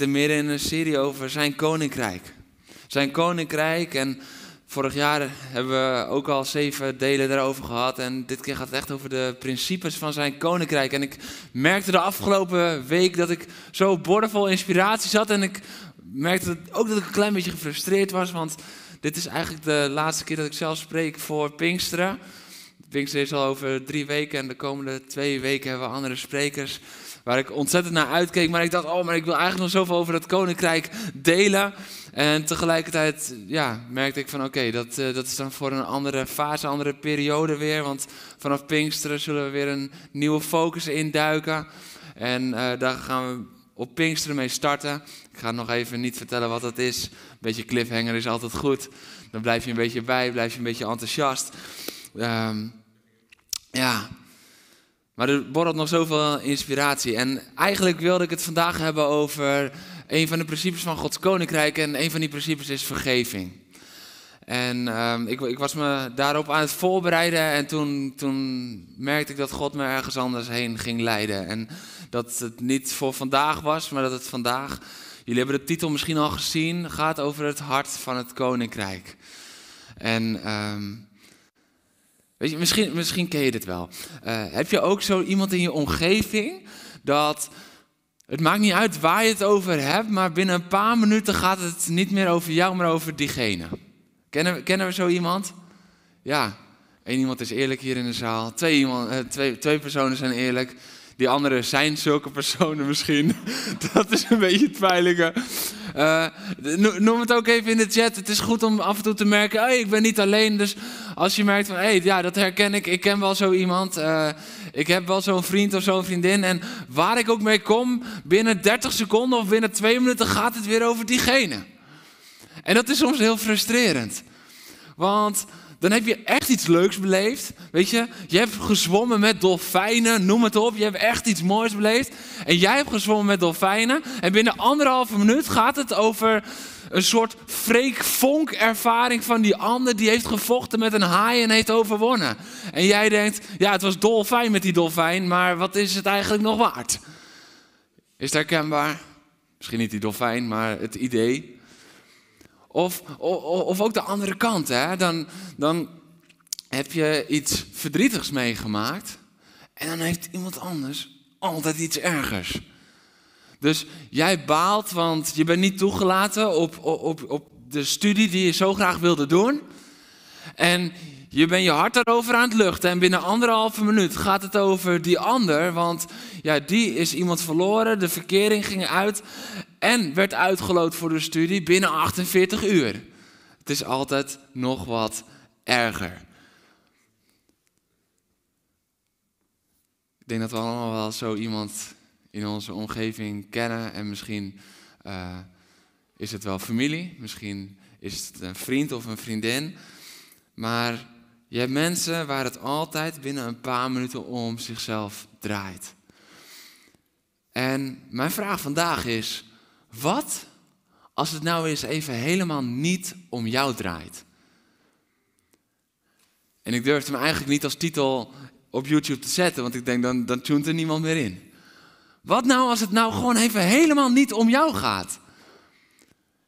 Zitten midden in een serie over zijn koninkrijk. Zijn koninkrijk en vorig jaar hebben we ook al zeven delen daarover gehad. En dit keer gaat het echt over de principes van zijn koninkrijk. En ik merkte de afgelopen week dat ik zo bordevol inspiratie zat. En ik merkte ook dat ik een klein beetje gefrustreerd was. Want dit is eigenlijk de laatste keer dat ik zelf spreek voor Pinksteren. Pinksteren is al over drie weken en de komende twee weken hebben we andere sprekers waar ik ontzettend naar uitkeek. Maar ik dacht, oh, maar ik wil eigenlijk nog zoveel over het koninkrijk delen. En tegelijkertijd ja, merkte ik van, oké, dat, uh, dat is dan voor een andere fase, een andere periode weer. Want vanaf Pinksteren zullen we weer een nieuwe focus induiken. En uh, daar gaan we op Pinksteren mee starten. Ik ga nog even niet vertellen wat dat is. Een beetje cliffhanger is altijd goed. Dan blijf je een beetje bij, blijf je een beetje enthousiast. Um, ja, maar er borrelt nog zoveel inspiratie. En eigenlijk wilde ik het vandaag hebben over een van de principes van Gods koninkrijk. En een van die principes is vergeving. En um, ik, ik, was me daarop aan het voorbereiden. En toen, toen merkte ik dat God me ergens anders heen ging leiden. En dat het niet voor vandaag was, maar dat het vandaag. Jullie hebben de titel misschien al gezien. Gaat over het hart van het koninkrijk. En. Um, Weet je, misschien, misschien ken je dit wel. Uh, heb je ook zo iemand in je omgeving dat het maakt niet uit waar je het over hebt, maar binnen een paar minuten gaat het niet meer over jou, maar over diegene. Kennen, kennen we zo iemand? Ja, één iemand is eerlijk hier in de zaal. Twee, iemand, uh, twee, twee personen zijn eerlijk. Die anderen zijn zulke personen misschien. Dat is een beetje het. Uh, noem het ook even in de chat. Het is goed om af en toe te merken, hey, ik ben niet alleen. Dus als je merkt van, hé, hey, ja, dat herken ik. Ik ken wel zo iemand. Uh, ik heb wel zo'n vriend of zo'n vriendin. En waar ik ook mee kom, binnen 30 seconden of binnen twee minuten gaat het weer over diegene. En dat is soms heel frustrerend. Want dan heb je echt iets leuks beleefd. Weet je, je hebt gezwommen met dolfijnen, noem het op. Je hebt echt iets moois beleefd. En jij hebt gezwommen met dolfijnen. En binnen anderhalve minuut gaat het over een soort freak-vonk ervaring van die ander die heeft gevochten met een haai en heeft overwonnen. En jij denkt, ja, het was dolfijn met die dolfijn, maar wat is het eigenlijk nog waard? Is het herkenbaar? Misschien niet die dolfijn, maar het idee. Of, of, of ook de andere kant, hè? Dan, dan heb je iets verdrietigs meegemaakt en dan heeft iemand anders altijd iets ergers. Dus jij baalt, want je bent niet toegelaten op, op, op de studie die je zo graag wilde doen. En je bent je hart daarover aan het luchten. En binnen anderhalve minuut gaat het over die ander. Want ja, die is iemand verloren. De verkering ging uit. En werd uitgeloot voor de studie binnen 48 uur. Het is altijd nog wat erger. Ik denk dat we allemaal wel zo iemand in onze omgeving kennen. En misschien uh, is het wel familie. Misschien is het een vriend of een vriendin. Maar je hebt mensen waar het altijd binnen een paar minuten om zichzelf draait. En mijn vraag vandaag is: wat als het nou eens even helemaal niet om jou draait? En ik durfde hem eigenlijk niet als titel op YouTube te zetten, want ik denk dan, dan tunt er niemand meer in. Wat nou als het nou gewoon even helemaal niet om jou gaat?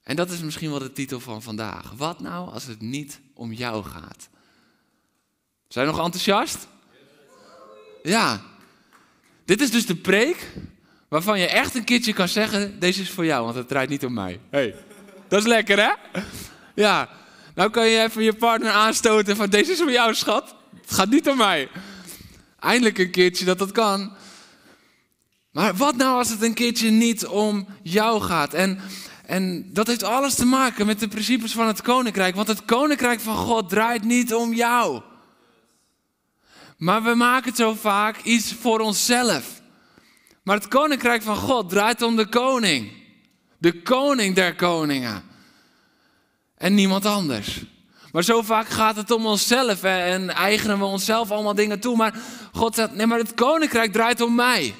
En dat is misschien wel de titel van vandaag. Wat nou als het niet om jou gaat? Zijn nog enthousiast? Ja. Dit is dus de preek waarvan je echt een keertje kan zeggen: deze is voor jou, want het draait niet om mij. Hey, dat is lekker, hè? Ja. Nou kan je even je partner aanstoten van deze is voor jou, schat. Het gaat niet om mij. Eindelijk een keertje dat dat kan. Maar wat nou als het een keertje niet om jou gaat? En, en dat heeft alles te maken met de principes van het koninkrijk. Want het koninkrijk van God draait niet om jou. Maar we maken zo vaak iets voor onszelf. Maar het koninkrijk van God draait om de koning. De koning der koningen. En niemand anders. Maar zo vaak gaat het om onszelf en eigenen we onszelf allemaal dingen toe. Maar God zegt, nee, maar het koninkrijk draait om mij.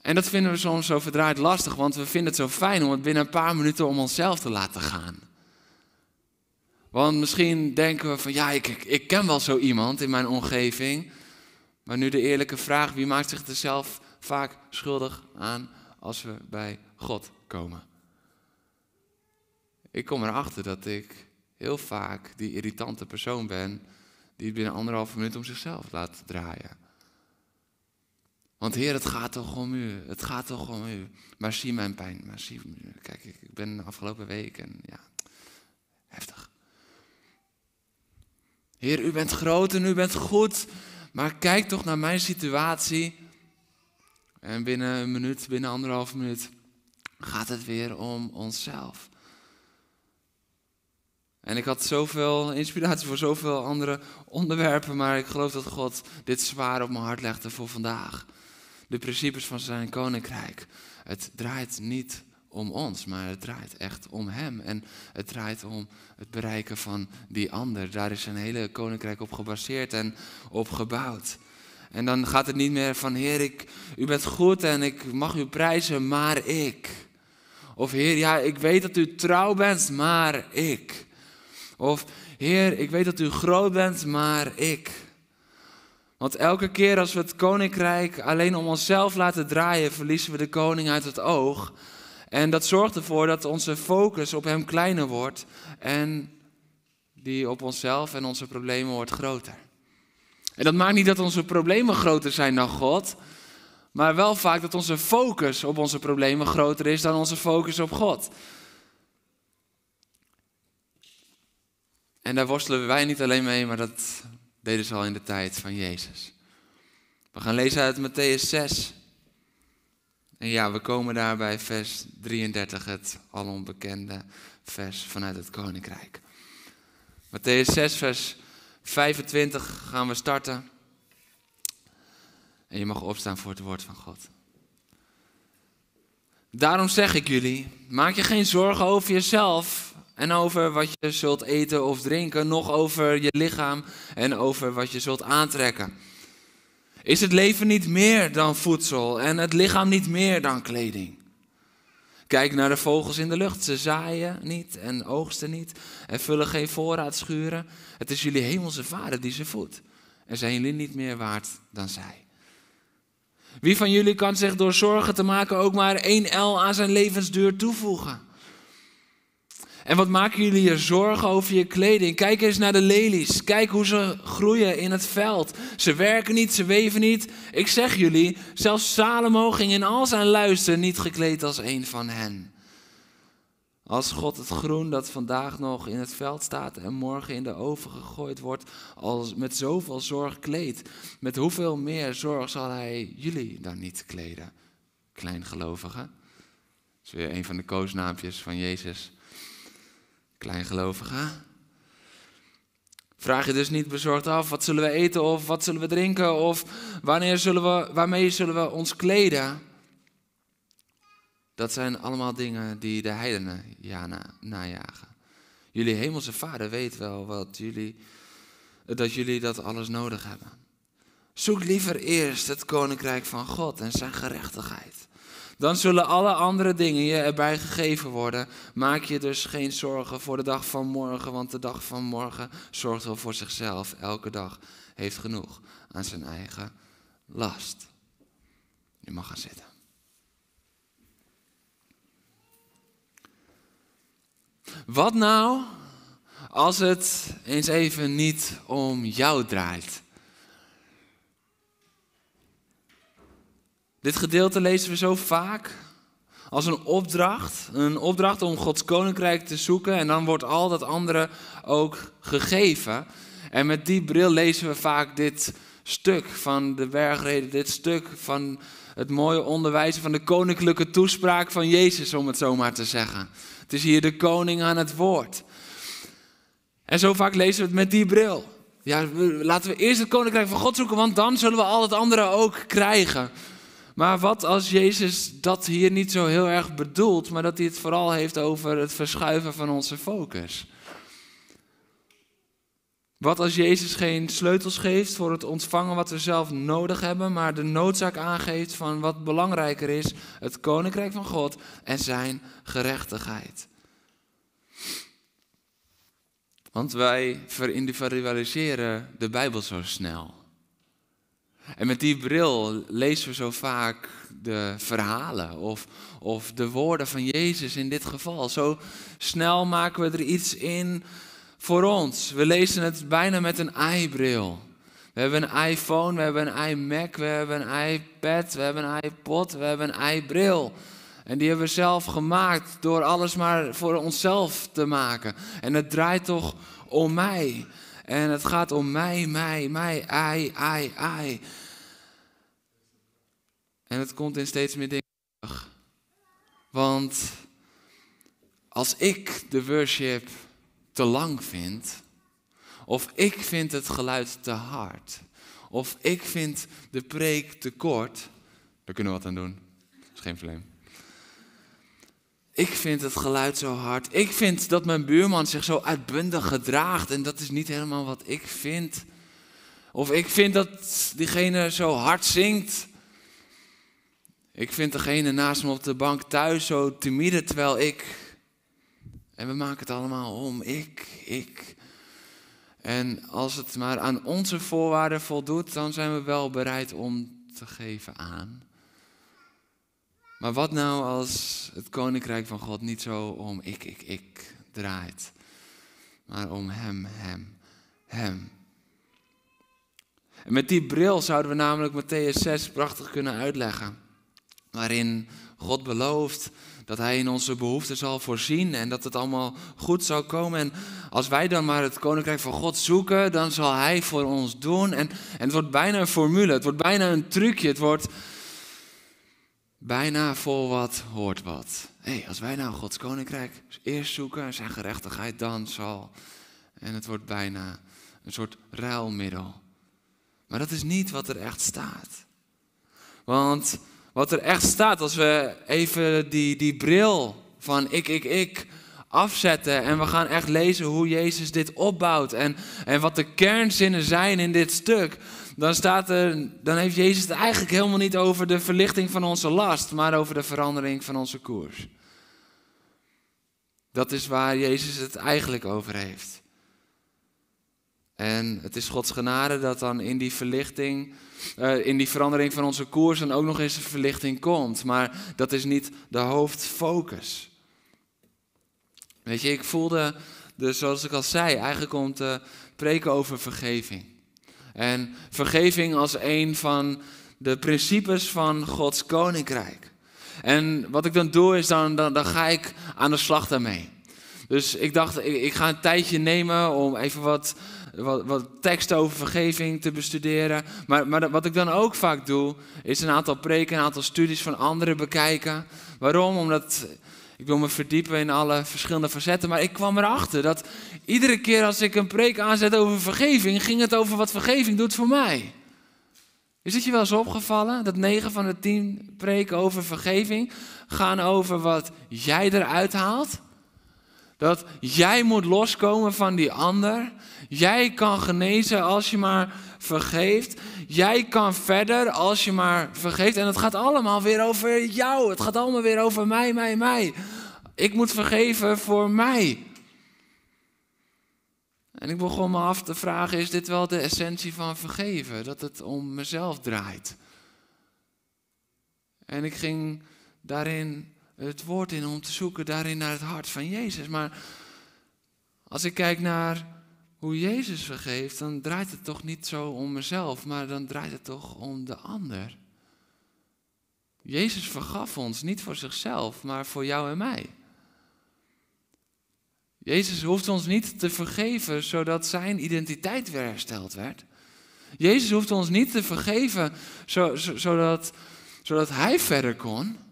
En dat vinden we soms zo verdraaid lastig, want we vinden het zo fijn om het binnen een paar minuten om onszelf te laten gaan. Want misschien denken we van ja, ik, ik ken wel zo iemand in mijn omgeving. Maar nu de eerlijke vraag, wie maakt zich er zelf vaak schuldig aan als we bij God komen? Ik kom erachter dat ik heel vaak die irritante persoon ben die het binnen anderhalve minuut om zichzelf laat draaien. Want Heer, het gaat toch om u. Het gaat toch om u. Maar zie mijn pijn. Maar zie, kijk, ik ben de afgelopen week en ja, heftig. Heer, u bent groot en u bent goed. Maar kijk toch naar mijn situatie. En binnen een minuut, binnen anderhalf minuut, gaat het weer om onszelf. En ik had zoveel inspiratie voor zoveel andere onderwerpen, maar ik geloof dat God dit zwaar op mijn hart legde voor vandaag. De principes van zijn koninkrijk. Het draait niet om ons, maar het draait echt om Hem. En het draait om het bereiken van die ander. Daar is zijn hele koninkrijk op gebaseerd en op gebouwd. En dan gaat het niet meer van, Heer, ik, u bent goed en ik mag u prijzen, maar ik. Of Heer, ja, ik weet dat u trouw bent, maar ik. Of Heer, ik weet dat u groot bent, maar ik. Want elke keer als we het koninkrijk alleen om onszelf laten draaien, verliezen we de koning uit het oog. En dat zorgt ervoor dat onze focus op hem kleiner wordt en die op onszelf en onze problemen wordt groter. En dat maakt niet dat onze problemen groter zijn dan God, maar wel vaak dat onze focus op onze problemen groter is dan onze focus op God. En daar worstelen wij niet alleen mee, maar dat deden ze al in de tijd van Jezus. We gaan lezen uit Matthäus 6. En ja, we komen daar bij vers 33, het alombekende vers vanuit het Koninkrijk. Matthäus 6, vers 25 gaan we starten. En je mag opstaan voor het woord van God. Daarom zeg ik jullie, maak je geen zorgen over jezelf en over wat je zult eten of drinken, nog over je lichaam en over wat je zult aantrekken. Is het leven niet meer dan voedsel en het lichaam niet meer dan kleding? Kijk naar de vogels in de lucht. Ze zaaien niet en oogsten niet en vullen geen voorraadschuren. Het is jullie hemelse vader die ze voedt. En zijn jullie niet meer waard dan zij? Wie van jullie kan zich door zorgen te maken ook maar één L aan zijn levensduur toevoegen? En wat maken jullie je zorgen over je kleding? Kijk eens naar de lelies. Kijk hoe ze groeien in het veld. Ze werken niet, ze weven niet. Ik zeg jullie, zelfs Salomo ging in al zijn luister niet gekleed als een van hen. Als God het groen dat vandaag nog in het veld staat en morgen in de oven gegooid wordt, als met zoveel zorg kleedt, met hoeveel meer zorg zal hij jullie dan niet kleden? Kleingelovigen. Dat is weer een van de koosnaampjes van Jezus. Kleingelovige. Vraag je dus niet bezorgd af, wat zullen we eten of wat zullen we drinken of wanneer zullen we, waarmee zullen we ons kleden? Dat zijn allemaal dingen die de heidenen ja, na, najagen. Jullie hemelse vader weet wel wat jullie, dat jullie dat alles nodig hebben. Zoek liever eerst het koninkrijk van God en zijn gerechtigheid. Dan zullen alle andere dingen je erbij gegeven worden. Maak je dus geen zorgen voor de dag van morgen, want de dag van morgen zorgt wel voor zichzelf. Elke dag heeft genoeg aan zijn eigen last. Je mag gaan zitten. Wat nou als het eens even niet om jou draait? Dit gedeelte lezen we zo vaak als een opdracht. Een opdracht om Gods koninkrijk te zoeken. En dan wordt al dat andere ook gegeven. En met die bril lezen we vaak dit stuk van de bergreden. Dit stuk van het mooie onderwijzen van de koninklijke toespraak van Jezus, om het zo maar te zeggen. Het is hier de koning aan het woord. En zo vaak lezen we het met die bril. Ja, laten we eerst het koninkrijk van God zoeken, want dan zullen we al het andere ook krijgen. Maar wat als Jezus dat hier niet zo heel erg bedoelt, maar dat hij het vooral heeft over het verschuiven van onze focus? Wat als Jezus geen sleutels geeft voor het ontvangen wat we zelf nodig hebben, maar de noodzaak aangeeft van wat belangrijker is, het koninkrijk van God en zijn gerechtigheid? Want wij verindividualiseren de Bijbel zo snel. En met die bril lezen we zo vaak de verhalen of, of de woorden van Jezus in dit geval. Zo snel maken we er iets in voor ons. We lezen het bijna met een i-bril. We hebben een iPhone, we hebben een iMac, we hebben een iPad, we hebben een iPod, we hebben een i-bril. En die hebben we zelf gemaakt door alles maar voor onszelf te maken. En het draait toch om mij. En het gaat om mij, mij, mij, ai, ai, ai. En het komt in steeds meer dingen terug. Want als ik de worship te lang vind, of ik vind het geluid te hard, of ik vind de preek te kort, daar kunnen we wat aan doen. Dat is geen probleem. Ik vind het geluid zo hard. Ik vind dat mijn buurman zich zo uitbundig gedraagt en dat is niet helemaal wat ik vind. Of ik vind dat diegene zo hard zingt. Ik vind degene naast me op de bank thuis zo timide, terwijl ik. En we maken het allemaal om. Ik, ik. En als het maar aan onze voorwaarden voldoet, dan zijn we wel bereid om te geven aan. Maar wat nou als het koninkrijk van God niet zo om ik, ik, ik draait, maar om Hem, Hem, Hem. En met die bril zouden we namelijk Matthäus 6 prachtig kunnen uitleggen. Waarin God belooft dat Hij in onze behoeften zal voorzien en dat het allemaal goed zal komen. En als wij dan maar het koninkrijk van God zoeken, dan zal Hij voor ons doen. En, en het wordt bijna een formule, het wordt bijna een trucje, het wordt bijna vol wat hoort wat. Hé, als wij nou Gods koninkrijk eerst zoeken en zijn gerechtigheid, dan zal. En het wordt bijna een soort ruilmiddel. Maar dat is niet wat er echt staat. Want wat er echt staat, als we even die, die bril van ik, ik, ik afzetten en we gaan echt lezen hoe Jezus dit opbouwt en, en wat de kernzinnen zijn in dit stuk, dan, staat er, dan heeft Jezus het eigenlijk helemaal niet over de verlichting van onze last, maar over de verandering van onze koers. Dat is waar Jezus het eigenlijk over heeft. En het is Gods genade dat dan in die verlichting, uh, in die verandering van onze koers, dan ook nog eens een verlichting komt. Maar dat is niet de hoofdfocus. Weet je, ik voelde, dus zoals ik al zei, eigenlijk om te preken over vergeving. En vergeving als een van de principes van Gods koninkrijk. En wat ik dan doe, is dan, dan, ga ik aan de slag daarmee. Dus ik dacht, ik, ik ga een tijdje nemen om even wat wat, wat teksten over vergeving te bestuderen. Maar, maar wat ik dan ook vaak doe, is een aantal preken, een aantal studies van anderen bekijken. Waarom? Omdat ik wil me verdiepen in alle verschillende facetten. Maar ik kwam erachter dat iedere keer als ik een preek aanzet over vergeving, ging het over wat vergeving doet voor mij. Is het je wel eens opgevallen dat 9 van de 10 preken over vergeving gaan over wat jij eruit haalt? Dat jij moet loskomen van die ander. Jij kan genezen als je maar vergeeft. Jij kan verder als je maar vergeeft. En het gaat allemaal weer over jou. Het gaat allemaal weer over mij, mij, mij. Ik moet vergeven voor mij. En ik begon me af te vragen: is dit wel de essentie van vergeven? Dat het om mezelf draait. En ik ging daarin het woord in om te zoeken daarin naar het hart van Jezus. Maar als ik kijk naar hoe Jezus vergeeft, dan draait het toch niet zo om mezelf, maar dan draait het toch om de ander. Jezus vergaf ons niet voor zichzelf, maar voor jou en mij. Jezus hoeft ons niet te vergeven zodat zijn identiteit weer hersteld werd. Jezus hoeft ons niet te vergeven zodat, zodat hij verder kon.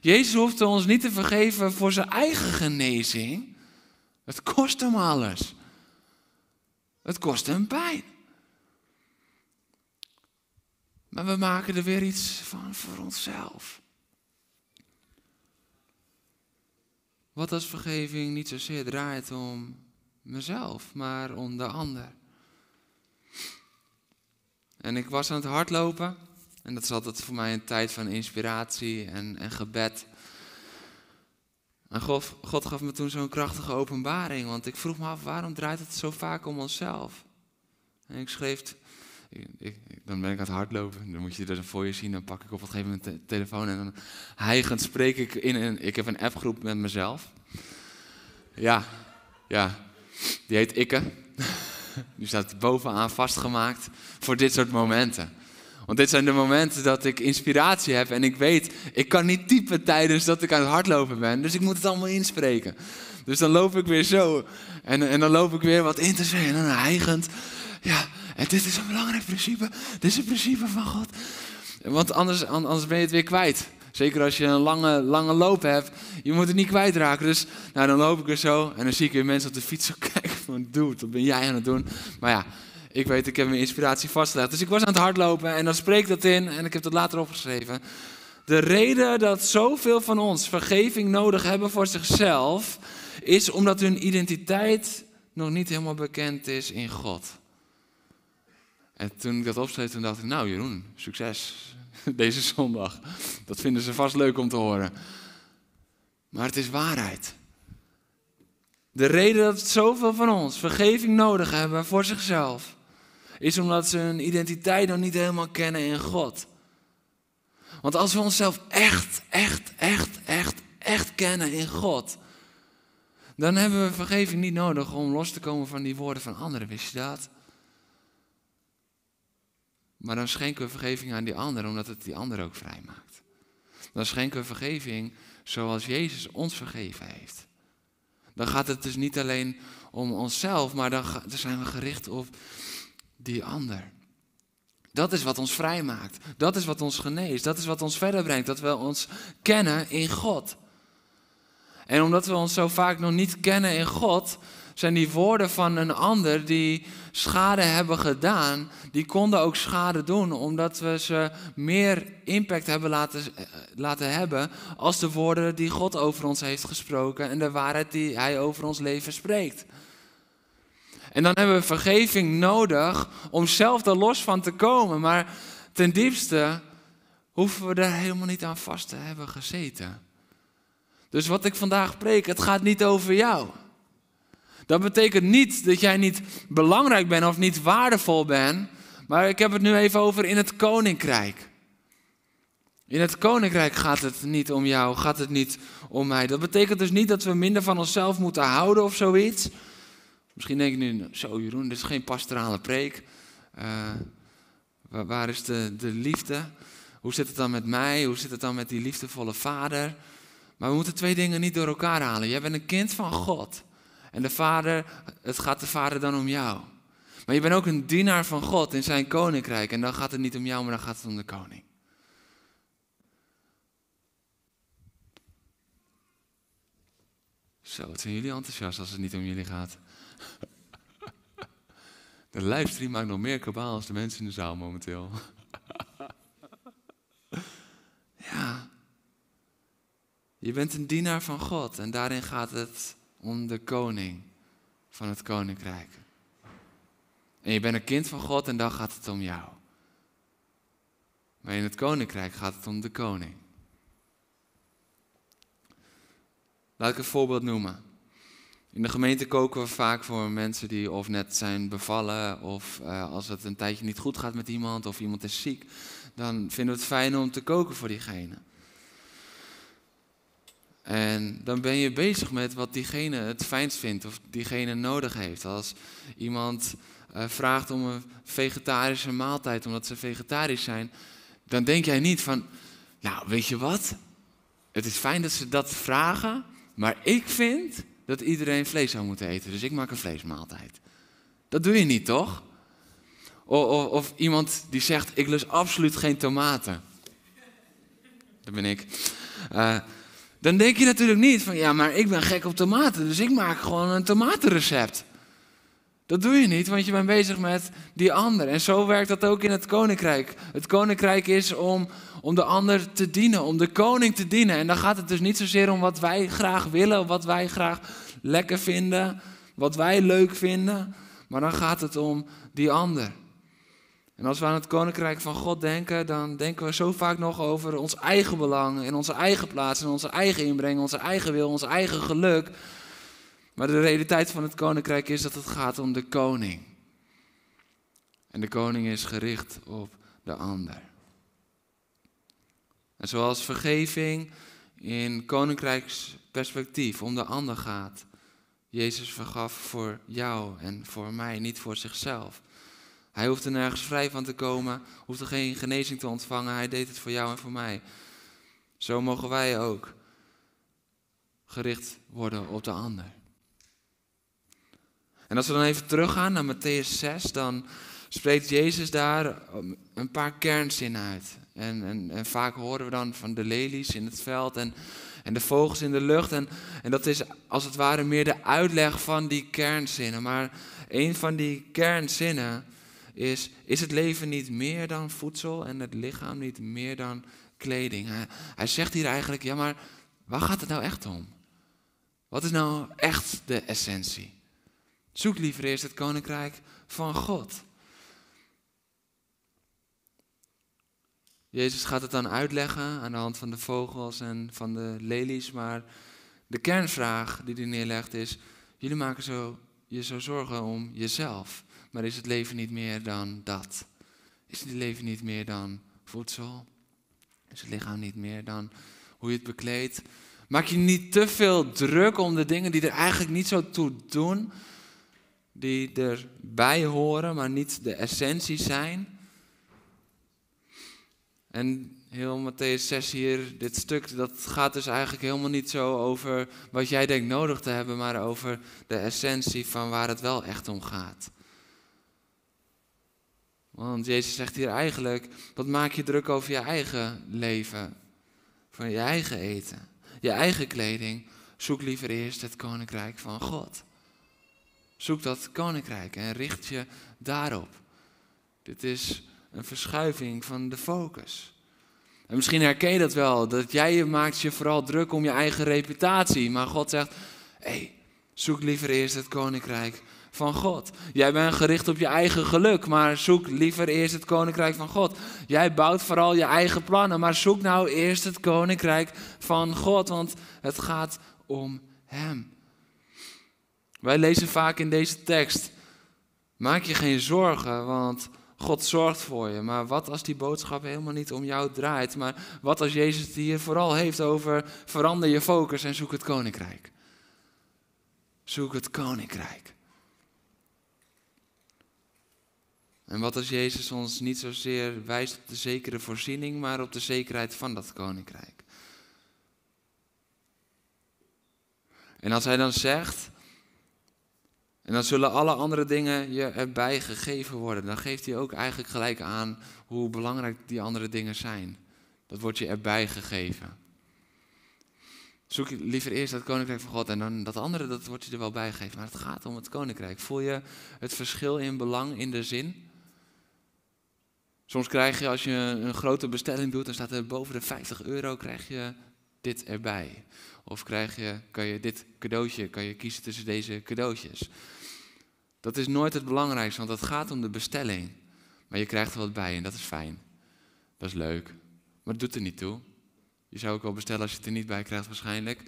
Jezus hoeft ons niet te vergeven voor zijn eigen genezing. Het kost hem alles. Het kost hem pijn. Maar we maken er weer iets van voor onszelf. Wat als vergeving niet zozeer draait om mezelf, maar om de ander. En ik was aan het hardlopen. En dat is altijd voor mij een tijd van inspiratie en, en gebed. En God, gaf me toen zo'n krachtige openbaring. Want ik vroeg me af, waarom draait het zo vaak om onszelf? En ik schreef, ik, dan ben ik aan het hardlopen. Dan moet je er voor je zien. Dan pak ik op een gegeven moment de telefoon. En dan hijgend spreek ik in een, ik heb een appgroep met mezelf. Ja, ja. Die heet Ikke. Die staat bovenaan vastgemaakt voor dit soort momenten. Want dit zijn de momenten dat ik inspiratie heb en ik weet, ik kan niet typen tijdens dat ik aan het hardlopen ben. Dus ik moet het allemaal inspreken. Dus dan loop ik weer zo. En, en dan loop ik weer wat in te zeggen en dan hijgend. Ja, en dit is een belangrijk principe. Dit is een principe van God. Want anders, anders ben je het weer kwijt. Zeker als je een lange, lange loop hebt. Je moet het niet kwijtraken. Dus nou, dan loop ik weer zo. En dan zie ik weer mensen op de fiets zo kijken van... Dude, wat ben jij aan het doen? Maar ja, ik weet, ik heb mijn inspiratie vastgelegd. Dus ik was aan het hardlopen en dan spreek dat in. En ik heb dat later opgeschreven. De reden dat zoveel van ons vergeving nodig hebben voor zichzelf... is omdat hun identiteit nog niet helemaal bekend is in God. En toen ik dat opschreef, toen dacht ik, nou Jeroen, succes deze zondag. Dat vinden ze vast leuk om te horen. Maar het is waarheid. De reden dat zoveel van ons vergeving nodig hebben voor zichzelf, is omdat ze hun identiteit nog niet helemaal kennen in God. Want als we onszelf echt, echt, echt, echt, echt kennen in God, dan hebben we vergeving niet nodig om los te komen van die woorden van anderen. Wist je dat? Maar dan schenken we vergeving aan die ander, omdat het die ander ook vrij maakt. Dan schenken we vergeving zoals Jezus ons vergeven heeft. Dan gaat het dus niet alleen om onszelf, maar dan, zijn we gericht op die ander. Dat is wat ons vrij maakt. Dat is wat ons geneest. Dat is wat ons verder brengt. Dat we ons kennen in God. En omdat we ons zo vaak nog niet kennen in God, zijn die woorden van een ander die schade hebben gedaan, die konden ook schade doen, omdat we ze meer impact hebben laten, eh, laten hebben als de woorden die God over ons heeft gesproken en de waarheid die Hij over ons leven spreekt. En dan hebben we vergeving nodig om zelf er los van te komen, maar ten diepste hoeven we er helemaal niet aan vast te hebben gezeten. Dus wat ik vandaag preek, het gaat niet over jou. Dat betekent niet dat jij niet belangrijk bent of niet waardevol bent. Maar ik heb het nu even over in het koninkrijk. In het koninkrijk gaat het niet om jou, gaat het niet om mij. Dat betekent dus niet dat we minder van onszelf moeten houden of zoiets. Misschien denk je nu, zo Jeroen, dit is geen pastorale preek. Waar, waar, is de, de liefde? Hoe zit het dan met mij? Hoe zit het dan met die liefdevolle vader? Maar we moeten twee dingen niet door elkaar halen. Jij bent een kind van God. En de vader, het gaat de vader dan om jou. Maar je bent ook een dienaar van God in zijn koninkrijk. En dan gaat het niet om jou, maar dan gaat het om de koning. Zo, wat zijn jullie enthousiast als het niet om jullie gaat. De livestream maakt nog meer kabaal als de mensen in de zaal momenteel. Ja. Je bent een dienaar van God en daarin gaat het om de koning van het koninkrijk. En je bent een kind van God en dan gaat het om jou. Maar in het koninkrijk gaat het om de koning. Laat ik een voorbeeld noemen. In de gemeente koken we vaak voor mensen die of net zijn bevallen, of uh, als het een tijdje niet goed gaat met iemand, of iemand is ziek, dan vinden we het fijn om te koken voor diegene. En dan ben je bezig met wat diegene het fijnst vindt of diegene nodig heeft. Als iemand uh, vraagt om een vegetarische maaltijd omdat ze vegetarisch zijn, dan denk jij niet van, nou weet je wat, het is fijn dat ze dat vragen, maar ik vind dat iedereen vlees zou moeten eten, dus ik maak een vleesmaaltijd. Dat doe je niet, toch? Of, of, of iemand die zegt, ik lust absoluut geen tomaten. Dat ben ik. Uh, dan denk je natuurlijk niet van ja, maar ik ben gek op tomaten, dus ik maak gewoon een tomatenrecept. Dat doe je niet, want je bent bezig met die ander. En zo werkt dat ook in het koninkrijk. Het koninkrijk is om, om de ander te dienen, om de koning te dienen. En dan gaat het dus niet zozeer om wat wij graag willen, wat wij graag lekker vinden, wat wij leuk vinden. Maar dan gaat het om die ander. En als we aan het koninkrijk van God denken, dan denken we zo vaak nog over ons eigen belang en onze eigen plaats en onze eigen inbreng, onze eigen wil, ons eigen geluk. Maar de realiteit van het koninkrijk is dat het gaat om de koning. En de koning is gericht op de ander. En zoals vergeving in koninkrijksperspectief om de ander gaat. Jezus vergaf voor jou en voor mij, niet voor zichzelf. Hij hoeft er nergens vrij van te komen, hoeft er geen genezing te ontvangen. Hij deed het voor jou en voor mij. Zo mogen wij ook gericht worden op de ander. En als we dan even teruggaan naar Matthäus 6, dan spreekt Jezus daar een paar kernzinnen uit. En, en, en, vaak horen we dan van de lelies in het veld en, en de vogels in de lucht. En, en dat is als het ware meer de uitleg van die kernzinnen. Maar een van die kernzinnen is, is het leven niet meer dan voedsel en het lichaam niet meer dan kleding? Hij, hij zegt hier eigenlijk, ja maar waar gaat het nou echt om? Wat is nou echt de essentie? Zoek liever eerst het koninkrijk van God. Jezus gaat het dan uitleggen aan de hand van de vogels en van de lelies, maar de kernvraag die hij neerlegt is: jullie maken zo, je zo zorgen om jezelf, maar is het leven niet meer dan dat? Is het leven niet meer dan voedsel? Is het lichaam niet meer dan hoe je het bekleedt? Maak je niet te veel druk om de dingen die er eigenlijk niet zo toe doen, die erbij horen, maar niet de essentie zijn. En heel Matthäus 6 hier, dit stuk, dat gaat dus eigenlijk helemaal niet zo over wat jij denkt nodig te hebben, maar over de essentie van waar het wel echt om gaat. Want Jezus zegt hier eigenlijk, wat maak je druk over je eigen leven, van je eigen eten, je eigen kleding. Zoek liever eerst het koninkrijk van God. Zoek dat koninkrijk en richt je daarop. Dit is een verschuiving van de focus. En misschien herken je dat wel, dat jij je maakt je vooral druk om je eigen reputatie. Maar God zegt, hé, hey, zoek liever eerst het koninkrijk van God. Jij bent gericht op je eigen geluk, maar zoek liever eerst het koninkrijk van God. Jij bouwt vooral je eigen plannen, maar zoek nou eerst het koninkrijk van God, want het gaat om Hem. Wij lezen vaak in deze tekst: maak je geen zorgen, want God zorgt voor je. Maar wat als die boodschap helemaal niet om jou draait? Maar wat als Jezus hier vooral heeft over verander je focus en zoek het koninkrijk? Zoek het koninkrijk. En wat als Jezus ons niet zozeer wijst op de zekere voorziening, maar op de zekerheid van dat koninkrijk? En als hij dan zegt, en dan zullen alle andere dingen je erbij gegeven worden. Dan geeft hij ook eigenlijk gelijk aan hoe belangrijk die andere dingen zijn. Dat wordt je erbij gegeven. Zoek liever eerst het koninkrijk van God en dan dat andere, dat wordt je er wel bij gegeven. Maar het gaat om het koninkrijk. Voel je het verschil in belang, in de zin? Soms krijg je als je een grote bestelling doet, dan staat er boven de 50 euro, krijg je dit erbij. Of krijg je, kan je dit cadeautje, kan je kiezen tussen deze cadeautjes. Dat is nooit het belangrijkste, want het gaat om de bestelling. Maar je krijgt er wat bij en dat is fijn. Dat is leuk. Maar het doet er niet toe. Je zou ook wel bestellen als je het er niet bij krijgt waarschijnlijk.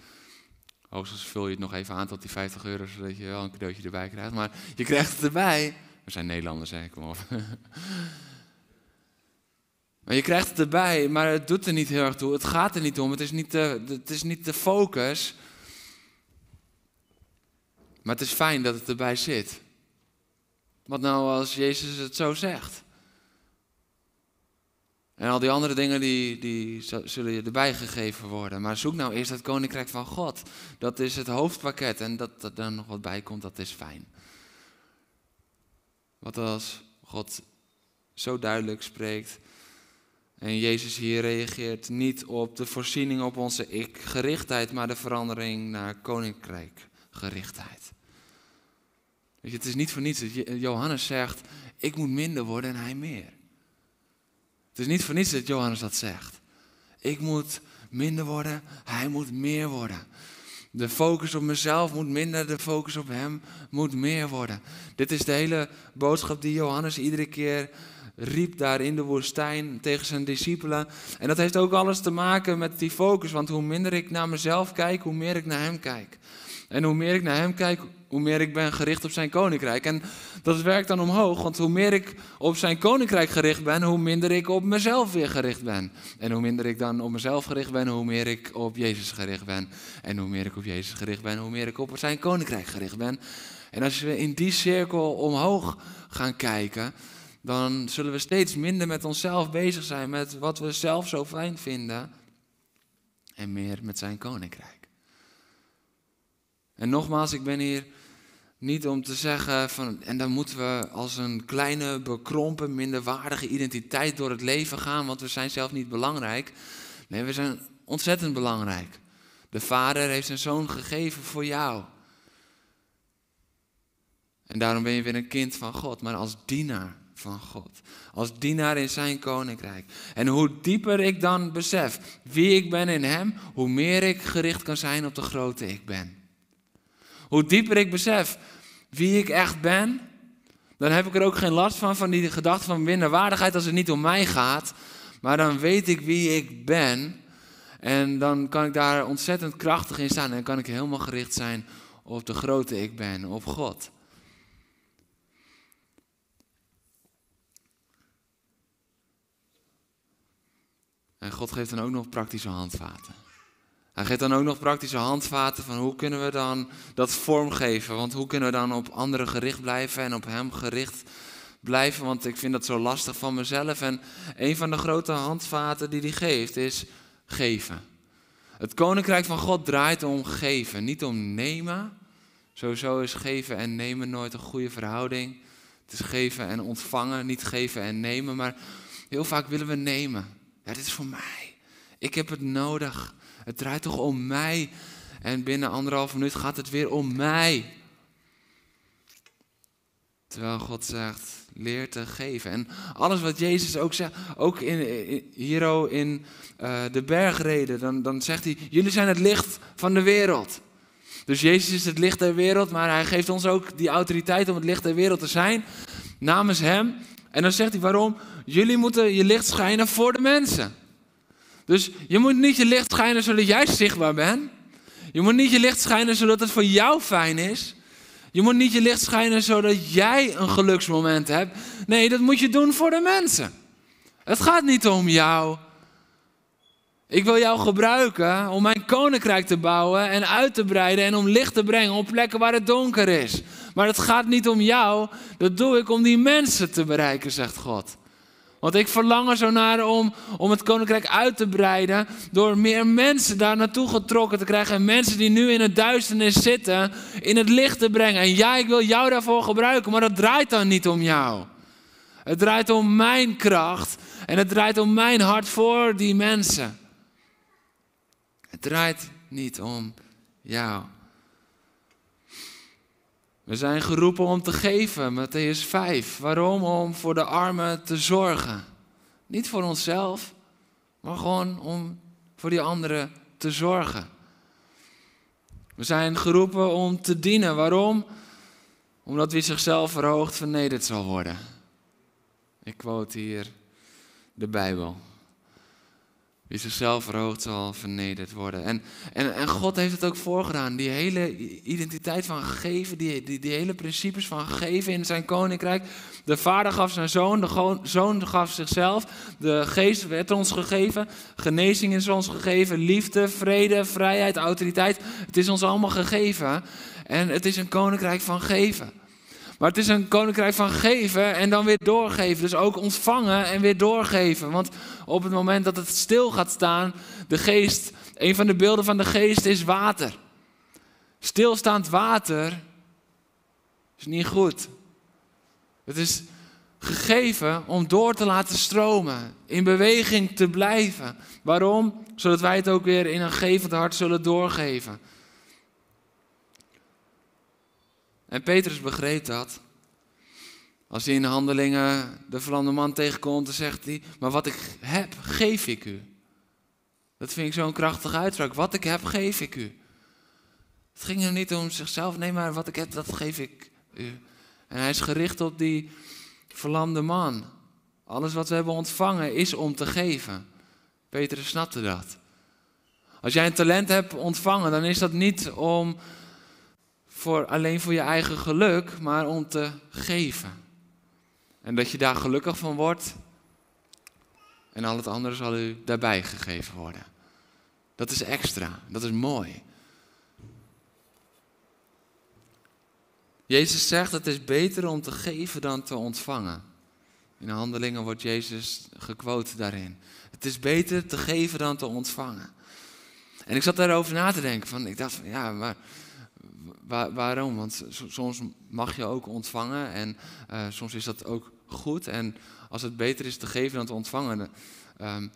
Hoogstens vul je het nog even aan tot die 50 euro, zodat je wel een cadeautje erbij krijgt. Maar je krijgt het erbij. We zijn Nederlanders, hè, kom op. Maar je krijgt het erbij, maar het doet er niet heel erg toe. Het gaat er niet om. Het is niet het is niet de focus. Maar het is fijn dat het erbij zit. Wat nou als Jezus het zo zegt? En al die andere dingen die, die zullen je erbij gegeven worden. Maar zoek nou eerst het koninkrijk van God. Dat is het hoofdpakket. En dat er dan nog wat bij komt, dat is fijn. Wat als God zo duidelijk spreekt. En Jezus hier reageert niet op de voorziening op onze ik-gerichtheid, maar de verandering naar koninkrijk-gerichtheid. Je, het is niet voor niets dat Johannes zegt, ik moet minder worden en hij meer. Het is niet voor niets dat Johannes dat zegt. Ik moet minder worden, hij moet meer worden. De focus op mezelf moet minder, de focus op hem moet meer worden. Dit is de hele boodschap die Johannes iedere keer riep daar in de woestijn tegen zijn discipelen. En dat heeft ook alles te maken met die focus, want hoe minder ik naar mezelf kijk, hoe meer ik naar hem kijk. En hoe meer ik naar hem kijk, hoe meer ik ben gericht op zijn koninkrijk. En dat werkt dan omhoog, want hoe meer ik op zijn koninkrijk gericht ben, hoe minder ik op mezelf weer gericht ben. En hoe minder ik dan op mezelf gericht ben, hoe meer ik op Jezus gericht ben. En hoe meer ik op Jezus gericht ben, hoe meer ik op zijn koninkrijk gericht ben. En als we in die cirkel omhoog gaan kijken, dan zullen we steeds minder met onszelf bezig zijn, met wat we zelf zo fijn vinden. En meer met zijn koninkrijk. En nogmaals, ik ben hier niet om te zeggen van, en dan moeten we als een kleine, bekrompen, minderwaardige identiteit door het leven gaan, want we zijn zelf niet belangrijk. Nee, we zijn ontzettend belangrijk. De Vader heeft zijn zoon gegeven voor jou. En daarom ben je weer een kind van God, maar als dienaar van God. Als dienaar in zijn koninkrijk. En hoe dieper ik dan besef wie ik ben in hem, hoe meer ik gericht kan zijn op de grote ik ben. Hoe dieper ik besef wie ik echt ben, dan heb ik er ook geen last van, van die gedachte van minderwaardigheid als het niet om mij gaat. Maar dan weet ik wie ik ben. En dan kan ik daar ontzettend krachtig in staan. En kan ik helemaal gericht zijn op de grote ik ben, op God. En God geeft dan ook nog praktische handvaten. Hij geeft dan ook nog praktische handvaten van hoe kunnen we dan dat vormgeven. Want hoe kunnen we dan op anderen gericht blijven en op hem gericht blijven. Want ik vind dat zo lastig van mezelf. En een van de grote handvaten die hij geeft is geven. Het koninkrijk van God draait om geven, niet om nemen. Sowieso is geven en nemen nooit een goede verhouding. Het is geven en ontvangen, niet geven en nemen. Maar heel vaak willen we nemen. Ja, dit is voor mij. Ik heb het nodig. Het draait toch om mij. En binnen anderhalf minuut gaat het weer om mij. Terwijl God zegt, leer te geven. En alles wat Jezus ook zegt, ook in, in, in uh, de bergreden, dan, dan zegt hij, jullie zijn het licht van de wereld. Dus Jezus is het licht der wereld, maar hij geeft ons ook die autoriteit om het licht der wereld te zijn, namens hem. En dan zegt hij, waarom? Jullie moeten je licht schijnen voor de mensen. Dus je moet niet je licht schijnen zodat jij zichtbaar bent. Je moet niet je licht schijnen zodat het voor jou fijn is. Je moet niet je licht schijnen zodat jij een geluksmoment hebt. Nee, dat moet je doen voor de mensen. Het gaat niet om jou. Ik wil jou gebruiken om mijn koninkrijk te bouwen en uit te breiden en om licht te brengen op plekken waar het donker is. Maar het gaat niet om jou, dat doe ik om die mensen te bereiken, zegt God. Want ik verlang er zo naar om, om het koninkrijk uit te breiden. Door meer mensen daar naartoe getrokken te krijgen. En mensen die nu in het duisternis zitten, in het licht te brengen. En ja, ik wil jou daarvoor gebruiken, maar dat draait dan niet om jou. Het draait om mijn kracht. En het draait om mijn hart voor die mensen. Het draait niet om jou. We zijn geroepen om te geven, Matthäus 5. Waarom? Om voor de armen te zorgen. Niet voor onszelf, maar gewoon om voor die anderen te zorgen. We zijn geroepen om te dienen. Waarom? Omdat wie zichzelf verhoogt, vernederd zal worden. Ik quote hier de Bijbel. Wie zichzelf verhoogt zal vernederd worden. En, en, en God heeft het ook voorgedaan. Die hele identiteit van geven, die, die, die hele principes van geven in zijn koninkrijk. De vader gaf zijn zoon, de zoon gaf zichzelf. De geest werd ons gegeven. Genezing is ons gegeven. Liefde, vrede, vrijheid, autoriteit. Het is ons allemaal gegeven. En het is een koninkrijk van geven. Maar het is een koninkrijk van geven en dan weer doorgeven. Dus ook ontvangen en weer doorgeven. Want op het moment dat het stil gaat staan, de geest, een van de beelden van de geest is water. Stilstaand water is niet goed. Het is gegeven om door te laten stromen, in beweging te blijven. Waarom? Zodat wij het ook weer in een gevend hart zullen doorgeven. En Petrus begreep dat. Als hij in de handelingen de verlamde man tegenkomt, dan zegt hij: Maar wat ik heb, geef ik u. Dat vind ik zo'n krachtige uitspraak. Wat ik heb, geef ik u. Het ging hem niet om zichzelf, nee, maar wat ik heb, dat geef ik u. En hij is gericht op die verlamde man. Alles wat we hebben ontvangen is om te geven. Petrus snapte dat. Als jij een talent hebt ontvangen, dan is dat niet om voor, alleen voor je eigen geluk, maar om te geven. En dat je daar gelukkig van wordt. En al het andere zal u daarbij gegeven worden. Dat is extra, dat is mooi. Jezus zegt het is beter om te geven dan te ontvangen. In de handelingen wordt Jezus gequote daarin. Het is beter te geven dan te ontvangen. En ik zat daarover na te denken. Van, ik dacht van ja, maar waarom? Want soms mag je ook ontvangen en uh, soms is dat ook goed. En als het beter is te geven dan te ontvangen, um,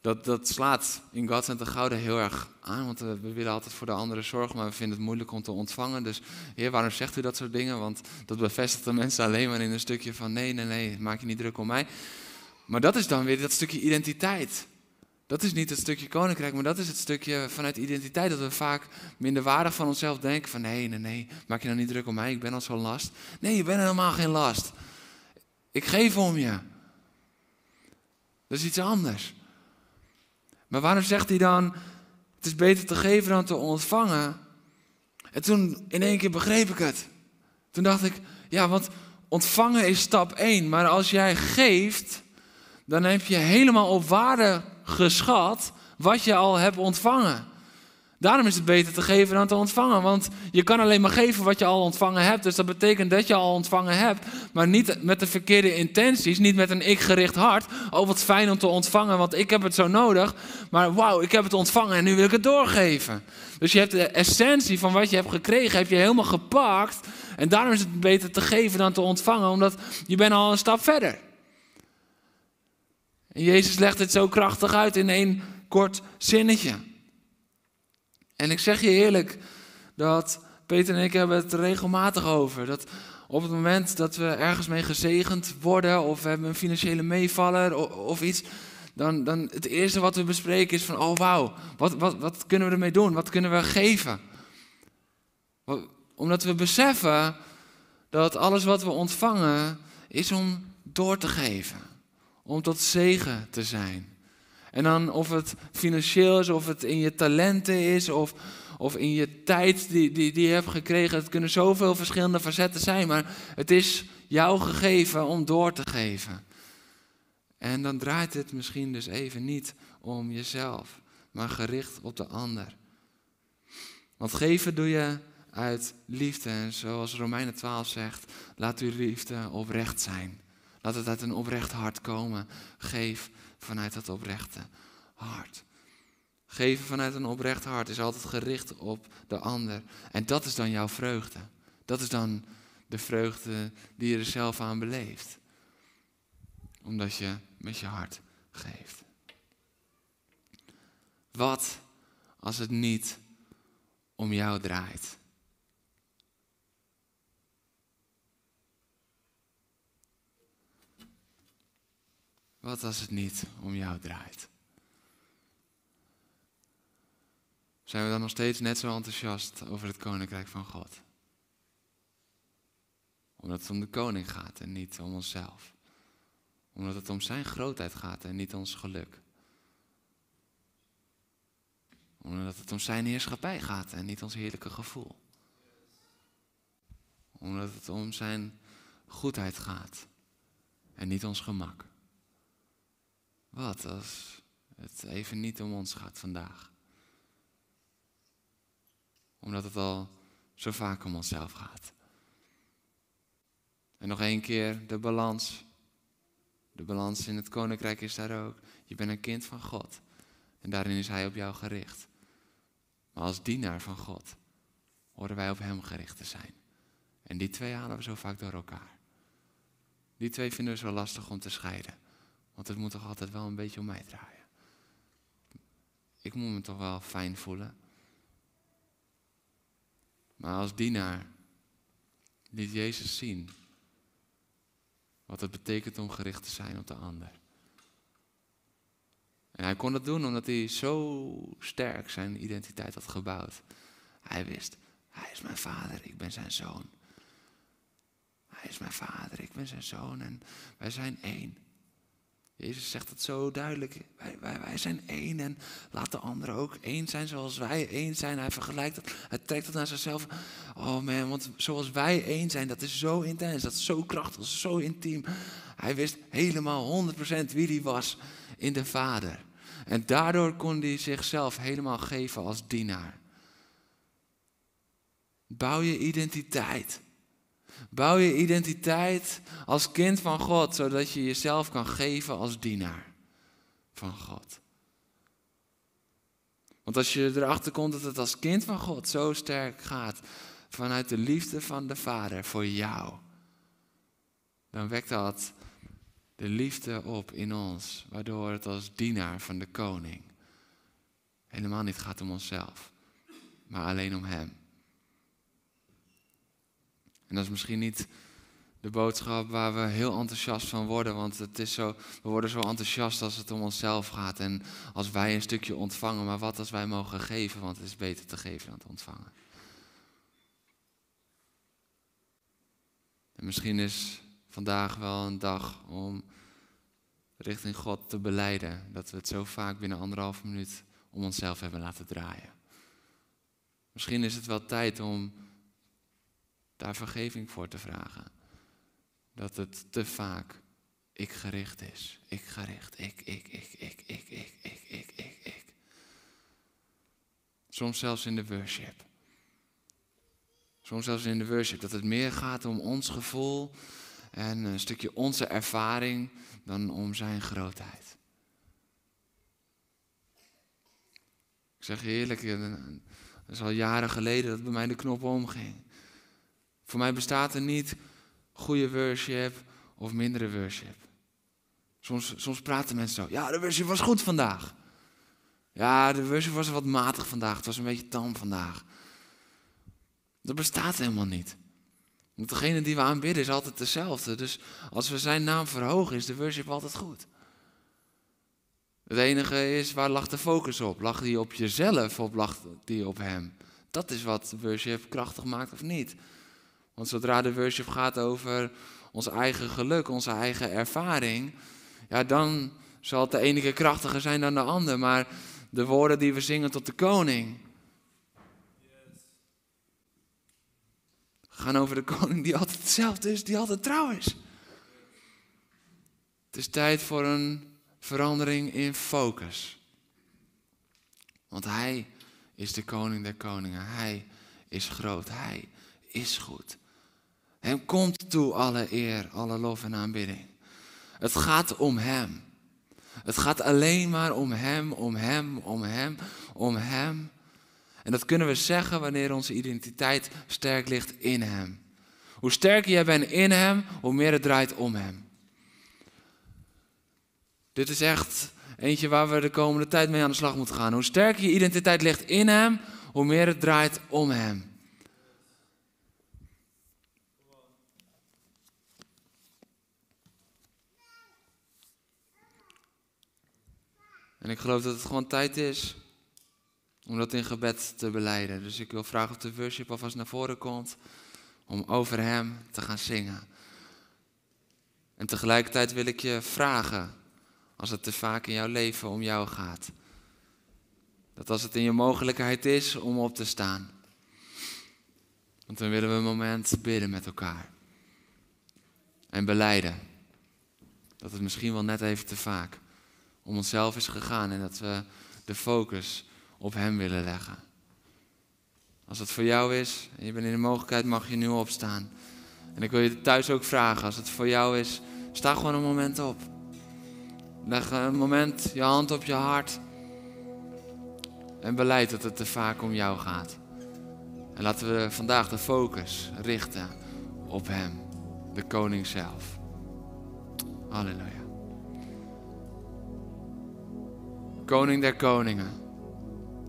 dat, dat slaat in God en te Gouden heel erg aan. Want we, willen altijd voor de anderen zorgen, maar we vinden het moeilijk om te ontvangen. Dus heer, waarom zegt u dat soort dingen? Want dat bevestigt de mensen alleen maar in een stukje van nee, nee, nee, maak je niet druk om mij. Maar dat is dan weer dat stukje identiteit. Dat is niet het stukje koninkrijk, maar dat is het stukje vanuit identiteit. Dat we vaak minder waardig van onszelf denken van nee, nee, nee, maak je nou niet druk om mij, ik ben al zo'n last. Nee, je bent helemaal geen last. Ik geef om je. Dat is iets anders. Maar waarom zegt hij dan, het is beter te geven dan te ontvangen? En toen in één keer begreep ik het. Toen dacht ik, ja, want ontvangen is stap 1. Maar als jij geeft, dan heb je helemaal op waarde geschat wat je al hebt ontvangen. Daarom is het beter te geven dan te ontvangen. Want je kan alleen maar geven wat je al ontvangen hebt. Dus dat betekent dat je al ontvangen hebt. Maar niet met de verkeerde intenties. Niet met een ik-gericht hart. Oh, wat fijn om te ontvangen, want ik heb het zo nodig. Maar wauw, ik heb het ontvangen en nu wil ik het doorgeven. Dus je hebt de essentie van wat je hebt gekregen, heb je helemaal gepakt. En daarom is het beter te geven dan te ontvangen. Omdat je bent al een stap verder. En Jezus legt het zo krachtig uit in één kort zinnetje. En ik zeg je eerlijk dat Peter en ik hebben het regelmatig over. Dat op het moment dat we ergens mee gezegend worden of we hebben een financiële meevaller of, of iets, dan, dan het eerste wat we bespreken is van, oh wauw, wat, wat, wat kunnen we ermee doen? Wat kunnen we geven? Omdat we beseffen dat alles wat we ontvangen is om door te geven. Om tot zegen te zijn. En dan of het financieel is, of het in je talenten is, of, of in je tijd die, die, die je hebt gekregen. Het kunnen zoveel verschillende facetten zijn, maar het is jou gegeven om door te geven. En dan draait het misschien dus even niet om jezelf, maar gericht op de ander. Want geven doe je uit liefde. En zoals Romeinen 12 zegt, laat uw liefde oprecht zijn. Laat het uit een oprecht hart komen. Geef vanuit dat oprechte hart. Geven vanuit een oprecht hart is altijd gericht op de ander. En dat is dan jouw vreugde. Dat is dan de vreugde die je er zelf aan beleeft. Omdat je met je hart geeft. Wat als het niet om jou draait? Wat als het niet om jou draait? Zijn we dan nog steeds net zo enthousiast over het koninkrijk van God? Omdat het om de koning gaat en niet om onszelf. Omdat het om zijn grootheid gaat en niet ons geluk. Omdat het om zijn heerschappij gaat en niet ons heerlijke gevoel. Omdat het om zijn goedheid gaat en niet ons gemak. Wat als het even niet om ons gaat vandaag? Omdat het al zo vaak om onszelf gaat. En nog één keer de balans. De balans in het koninkrijk is daar ook. Je bent een kind van God. En daarin is Hij op jou gericht. Maar als dienaar van God horen wij op Hem gericht te zijn. En die twee halen we zo vaak door elkaar. Die twee vinden we zo lastig om te scheiden. Want het moet toch altijd wel een beetje om mij draaien. Ik moet me toch wel fijn voelen. Maar als dienaar liet Jezus zien wat het betekent om gericht te zijn op de ander. En hij kon dat doen omdat hij zo sterk zijn identiteit had gebouwd. Hij wist, hij is mijn vader, ik ben zijn zoon. Hij is mijn vader, ik ben zijn zoon en wij zijn één. Jezus zegt het zo duidelijk. Wij, wij, wij zijn één en laat de anderen ook één zijn zoals wij één zijn. Hij vergelijkt het, hij trekt het naar zichzelf. Oh man, want zoals wij één zijn, dat is zo intens, dat is zo krachtig, zo intiem. Hij wist helemaal 100% wie hij was in de Vader. En daardoor kon hij zichzelf helemaal geven als dienaar. Bouw je identiteit. Bouw je identiteit als kind van God, zodat je jezelf kan geven als dienaar van God. Want als je erachter komt dat het als kind van God zo sterk gaat, vanuit de liefde van de Vader voor jou, dan wekt dat de liefde op in ons, waardoor het als dienaar van de koning helemaal niet gaat om onszelf, maar alleen om Hem. En dat is misschien niet de boodschap waar we heel enthousiast van worden, want het is zo, we worden zo enthousiast als het om onszelf gaat en als wij een stukje ontvangen, maar wat als wij mogen geven, want het is beter te geven dan te ontvangen. En misschien is vandaag wel een dag om richting God te beleiden dat we het zo vaak binnen anderhalf minuut om onszelf hebben laten draaien. Misschien is het wel tijd om daar vergeving voor te vragen. Dat het te vaak ik gericht is. Ik gericht. Ik, ik, ik, ik, ik, ik, ik, ik, ik, ik. Soms zelfs in de worship. Soms zelfs in de worship. Dat het meer gaat om ons gevoel en een stukje onze ervaring dan om zijn grootheid. Ik zeg je eerlijk, het is al jaren geleden dat bij mij de knop omging. Voor mij bestaat er niet goede worship of mindere worship. Soms, soms praten mensen zo. Ja, de worship was goed vandaag. Ja, de worship was wat matig vandaag. Het was een beetje tam vandaag. Dat bestaat helemaal niet. Want degene die we aanbidden is altijd dezelfde. Dus als we zijn naam verhogen, is de worship altijd goed. Het enige is, waar lag de focus op? Lag die op jezelf of lag die op hem? Dat is wat worship krachtig maakt of niet. Want zodra de worship gaat over ons eigen geluk, onze eigen ervaring, ja, dan zal het de ene keer krachtiger zijn dan de ander. Maar de woorden die we zingen tot de koning, gaan over de koning die altijd hetzelfde is, die altijd trouw is. Het is tijd voor een verandering in focus. Want hij is de koning der koningen. Hij is groot. Hij is goed. Hem komt toe alle eer, alle lof en aanbidding. Het gaat om Hem. Het gaat alleen maar om Hem, om Hem, om Hem, om Hem. En dat kunnen we zeggen wanneer onze identiteit sterk ligt in Hem. Hoe sterker jij bent in Hem, hoe meer het draait om Hem. Dit is echt eentje waar we de komende tijd mee aan de slag moeten gaan. Hoe sterker je identiteit ligt in Hem, hoe meer het draait om Hem. En ik geloof dat het gewoon tijd is om dat in gebed te beleiden. Dus ik wil vragen of de worship alvast naar voren komt om over Hem te gaan zingen. En tegelijkertijd wil ik je vragen, als het te vaak in jouw leven om jou gaat, dat als het in je mogelijkheid is om op te staan, want dan willen we een moment bidden met elkaar en beleiden dat het misschien wel net even te vaak om onszelf is gegaan en dat we de focus op Hem willen leggen. Als het voor jou is en je bent in de mogelijkheid, mag je nu opstaan. En ik wil je thuis ook vragen, als het voor jou is, sta gewoon een moment op. Leg een moment je hand op je hart. En beleid dat het te vaak om jou gaat. En laten we vandaag de focus richten op Hem, de Koning zelf. Halleluja. Koning der koningen,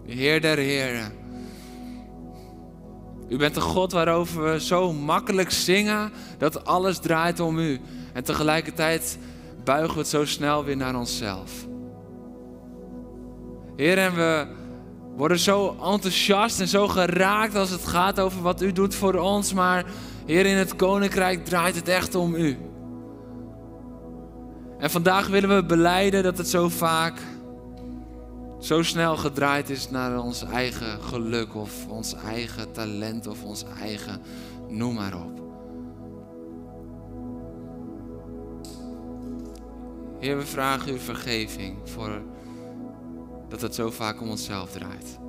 Heer der heren. U bent de God waarover we zo makkelijk zingen dat alles draait om u. En tegelijkertijd buigen we het zo snel weer naar onszelf. Heer, en we worden zo enthousiast en zo geraakt als het gaat over wat u doet voor ons. Maar Heer, in het koninkrijk draait het echt om u. En vandaag willen we beleiden dat het zo vaak, zo snel gedraaid is naar ons eigen geluk of ons eigen talent of ons eigen noem maar op. Heer, we vragen u vergeving voor dat het zo vaak om onszelf draait.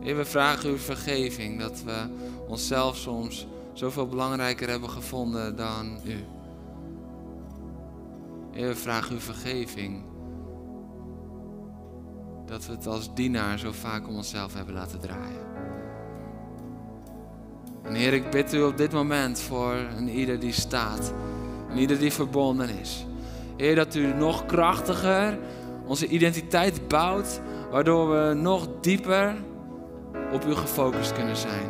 Heer, we vragen u vergeving dat we onszelf soms zoveel belangrijker hebben gevonden dan u. Heer, we vragen u vergeving dat we het als dienaar zo vaak om onszelf hebben laten draaien. En Heer, ik bid u op dit moment voor een ieder die staat, een ieder die verbonden is. Heer, dat u nog krachtiger onze identiteit bouwt, waardoor we nog dieper op u gefocust kunnen zijn.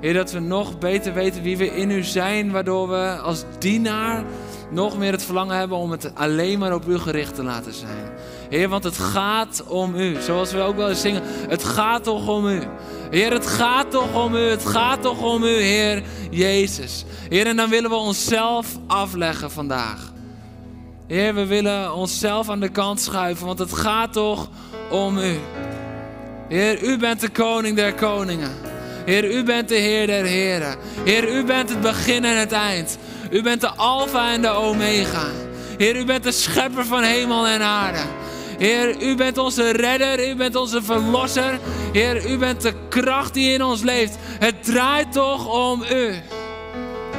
Heer, dat we nog beter weten wie we in u zijn, waardoor we als dienaar nog meer het verlangen hebben om het alleen maar op u gericht te laten zijn. Heer, want het gaat om u. Zoals we ook wel eens zingen, het gaat toch om u. Heer, het gaat toch om u. Het gaat toch om u, Heer Jezus. Heer, en dan willen we onszelf afleggen vandaag. Heer, we willen onszelf aan de kant schuiven, want het gaat toch om u. Heer, u bent de koning der koningen. Heer, u bent de Heer der heren. Heer, u bent het begin en het eind. U bent de Alpha en de Omega. Heer, u bent de schepper van hemel en aarde. Heer, u bent onze redder, u bent onze verlosser. Heer, u bent de kracht die in ons leeft. Het draait toch om u.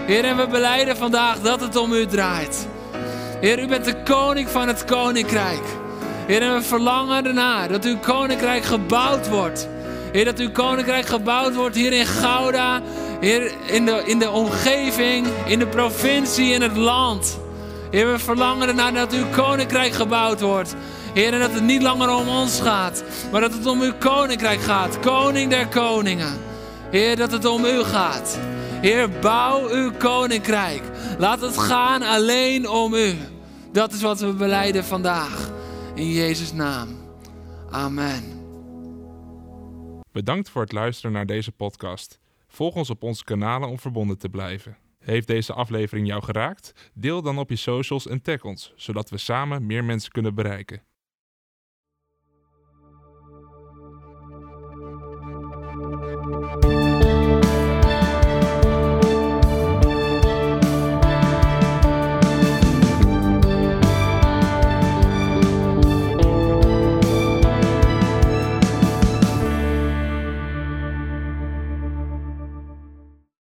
Heer, en we beleiden vandaag dat het om u draait. Heer, u bent de koning van het koninkrijk. Heer, en we verlangen ernaar dat uw koninkrijk gebouwd wordt. Heer, dat uw koninkrijk gebouwd wordt hier in Gouda. Heer, in de, in de omgeving, in de provincie, in het land. Heer, we verlangen ernaar dat uw koninkrijk gebouwd wordt. Heer, en dat het niet langer om ons gaat, maar dat het om uw koninkrijk gaat. Koning der koningen. Heer, dat het om u gaat. Heer, bouw uw koninkrijk. Laat het gaan alleen om u. Dat is wat we beleiden vandaag. In Jezus' naam. Amen. Bedankt voor het luisteren naar deze podcast. Volg ons op onze kanalen om verbonden te blijven. Heeft deze aflevering jou geraakt? Deel dan op je socials en tag ons, zodat we samen meer mensen kunnen bereiken.